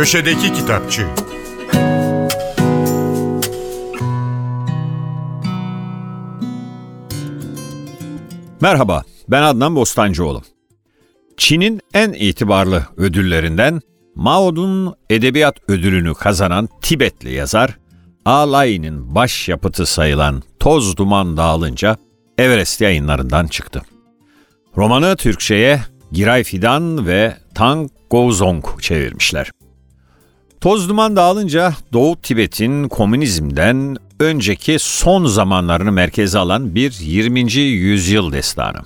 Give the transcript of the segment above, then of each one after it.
Köşedeki Kitapçı Merhaba, ben Adnan Bostancıoğlu. Çin'in en itibarlı ödüllerinden Mao'nun Edebiyat Ödülünü kazanan Tibetli yazar Alay'ın baş yapıtı sayılan Toz Duman Dağılınca Everest yayınlarından çıktı. Romanı Türkçe'ye Giray Fidan ve Tang Gozong çevirmişler. Toz duman dağılınca Doğu Tibet'in komünizmden önceki son zamanlarını merkeze alan bir 20. yüzyıl destanı.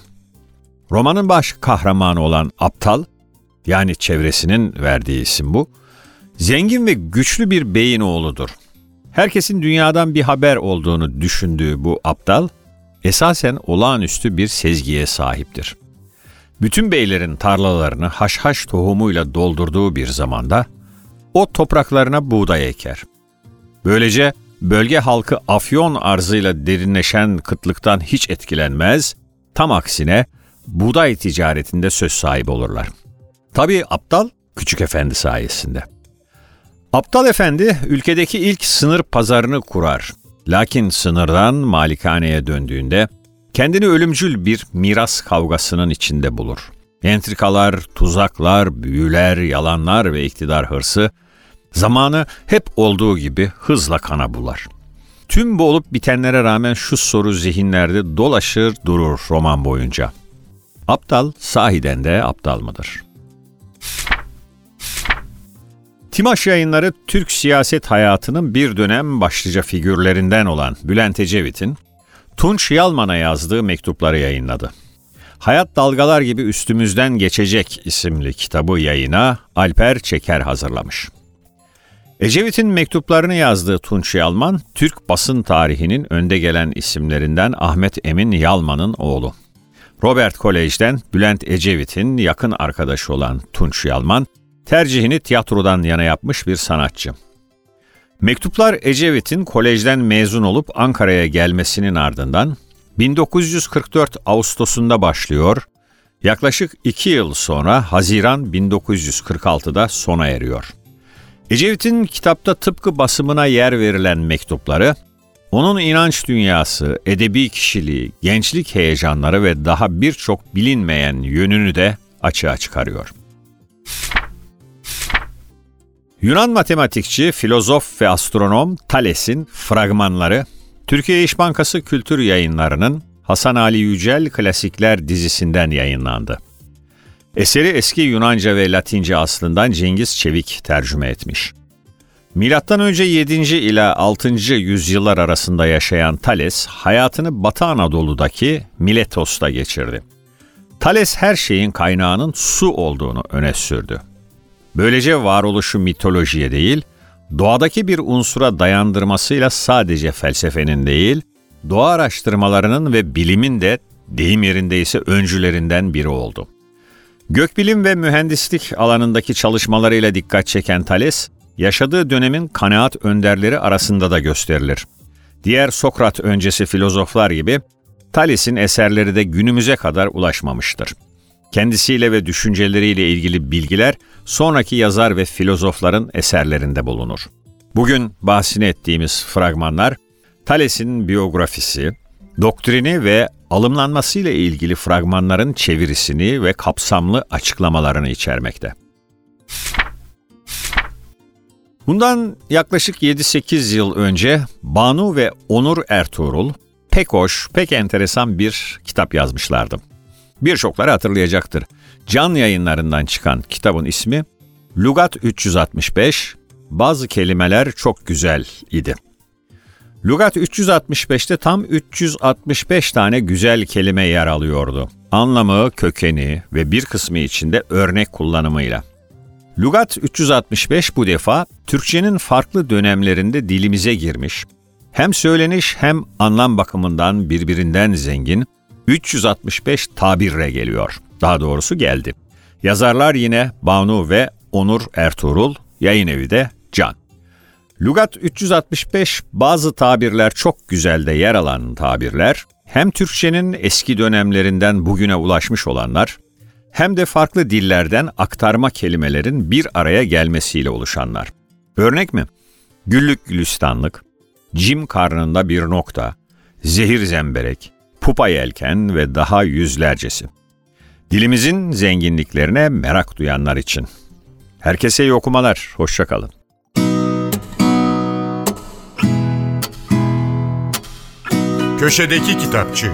Romanın baş kahramanı olan Aptal, yani çevresinin verdiği isim bu, zengin ve güçlü bir beyin oğludur. Herkesin dünyadan bir haber olduğunu düşündüğü bu aptal, esasen olağanüstü bir sezgiye sahiptir. Bütün beylerin tarlalarını haşhaş tohumuyla doldurduğu bir zamanda, o topraklarına buğday eker. Böylece bölge halkı afyon arzıyla derinleşen kıtlıktan hiç etkilenmez, tam aksine buğday ticaretinde söz sahibi olurlar. Tabii aptal küçük efendi sayesinde. Aptal efendi ülkedeki ilk sınır pazarını kurar. Lakin sınırdan malikaneye döndüğünde kendini ölümcül bir miras kavgasının içinde bulur. Entrikalar, tuzaklar, büyüler, yalanlar ve iktidar hırsı zamanı hep olduğu gibi hızla kana bular. Tüm bu olup bitenlere rağmen şu soru zihinlerde dolaşır durur roman boyunca. Aptal sahiden de aptal mıdır? Timaş yayınları Türk siyaset hayatının bir dönem başlıca figürlerinden olan Bülent Ecevit'in Tunç Yalman'a yazdığı mektupları yayınladı. Hayat Dalgalar gibi Üstümüzden Geçecek isimli kitabı yayına Alper Çeker hazırlamış. Ecevit'in mektuplarını yazdığı Tunç Yalman, Türk basın tarihinin önde gelen isimlerinden Ahmet Emin Yalman'ın oğlu. Robert Kolej'den Bülent Ecevit'in yakın arkadaşı olan Tunç Yalman, tercihini tiyatrodan yana yapmış bir sanatçı. Mektuplar Ecevit'in kolejden mezun olup Ankara'ya gelmesinin ardından 1944 Ağustos'unda başlıyor, yaklaşık iki yıl sonra Haziran 1946'da sona eriyor. Ecevit'in kitapta tıpkı basımına yer verilen mektupları, onun inanç dünyası, edebi kişiliği, gençlik heyecanları ve daha birçok bilinmeyen yönünü de açığa çıkarıyor. Yunan matematikçi, filozof ve astronom Thales'in fragmanları Türkiye İş Bankası Kültür Yayınları'nın Hasan Ali Yücel Klasikler dizisinden yayınlandı. Eseri eski Yunanca ve Latince aslından Cengiz Çevik tercüme etmiş. Milattan önce 7. ila 6. yüzyıllar arasında yaşayan Thales hayatını Batı Anadolu'daki Miletos'ta geçirdi. Thales her şeyin kaynağının su olduğunu öne sürdü. Böylece varoluşu mitolojiye değil, doğadaki bir unsura dayandırmasıyla sadece felsefenin değil, doğa araştırmalarının ve bilimin de deyim yerindeyse öncülerinden biri oldu. Gökbilim ve mühendislik alanındaki çalışmalarıyla dikkat çeken Thales, yaşadığı dönemin kanaat önderleri arasında da gösterilir. Diğer Sokrat öncesi filozoflar gibi Thales'in eserleri de günümüze kadar ulaşmamıştır. Kendisiyle ve düşünceleriyle ilgili bilgiler sonraki yazar ve filozofların eserlerinde bulunur. Bugün bahsini ettiğimiz fragmanlar Thales'in biyografisi, doktrini ve alımlanmasıyla ilgili fragmanların çevirisini ve kapsamlı açıklamalarını içermekte. Bundan yaklaşık 7-8 yıl önce Banu ve Onur Ertuğrul pek hoş, pek enteresan bir kitap yazmışlardı. Birçokları hatırlayacaktır. Can yayınlarından çıkan kitabın ismi Lugat 365, bazı kelimeler çok güzel idi. Lugat 365'te tam 365 tane güzel kelime yer alıyordu. Anlamı, kökeni ve bir kısmı içinde örnek kullanımıyla. Lugat 365 bu defa Türkçenin farklı dönemlerinde dilimize girmiş. Hem söyleniş hem anlam bakımından birbirinden zengin 365 tabirle geliyor. Daha doğrusu geldi. Yazarlar yine Banu ve Onur Ertuğrul, yayın evi de Can. Lugat 365 bazı tabirler çok güzel de yer alan tabirler, hem Türkçenin eski dönemlerinden bugüne ulaşmış olanlar, hem de farklı dillerden aktarma kelimelerin bir araya gelmesiyle oluşanlar. Örnek mi? Güllük gülistanlık, cim karnında bir nokta, zehir zemberek, pupa yelken ve daha yüzlercesi. Dilimizin zenginliklerine merak duyanlar için. Herkese iyi okumalar, hoşçakalın. Köşedeki Kitapçı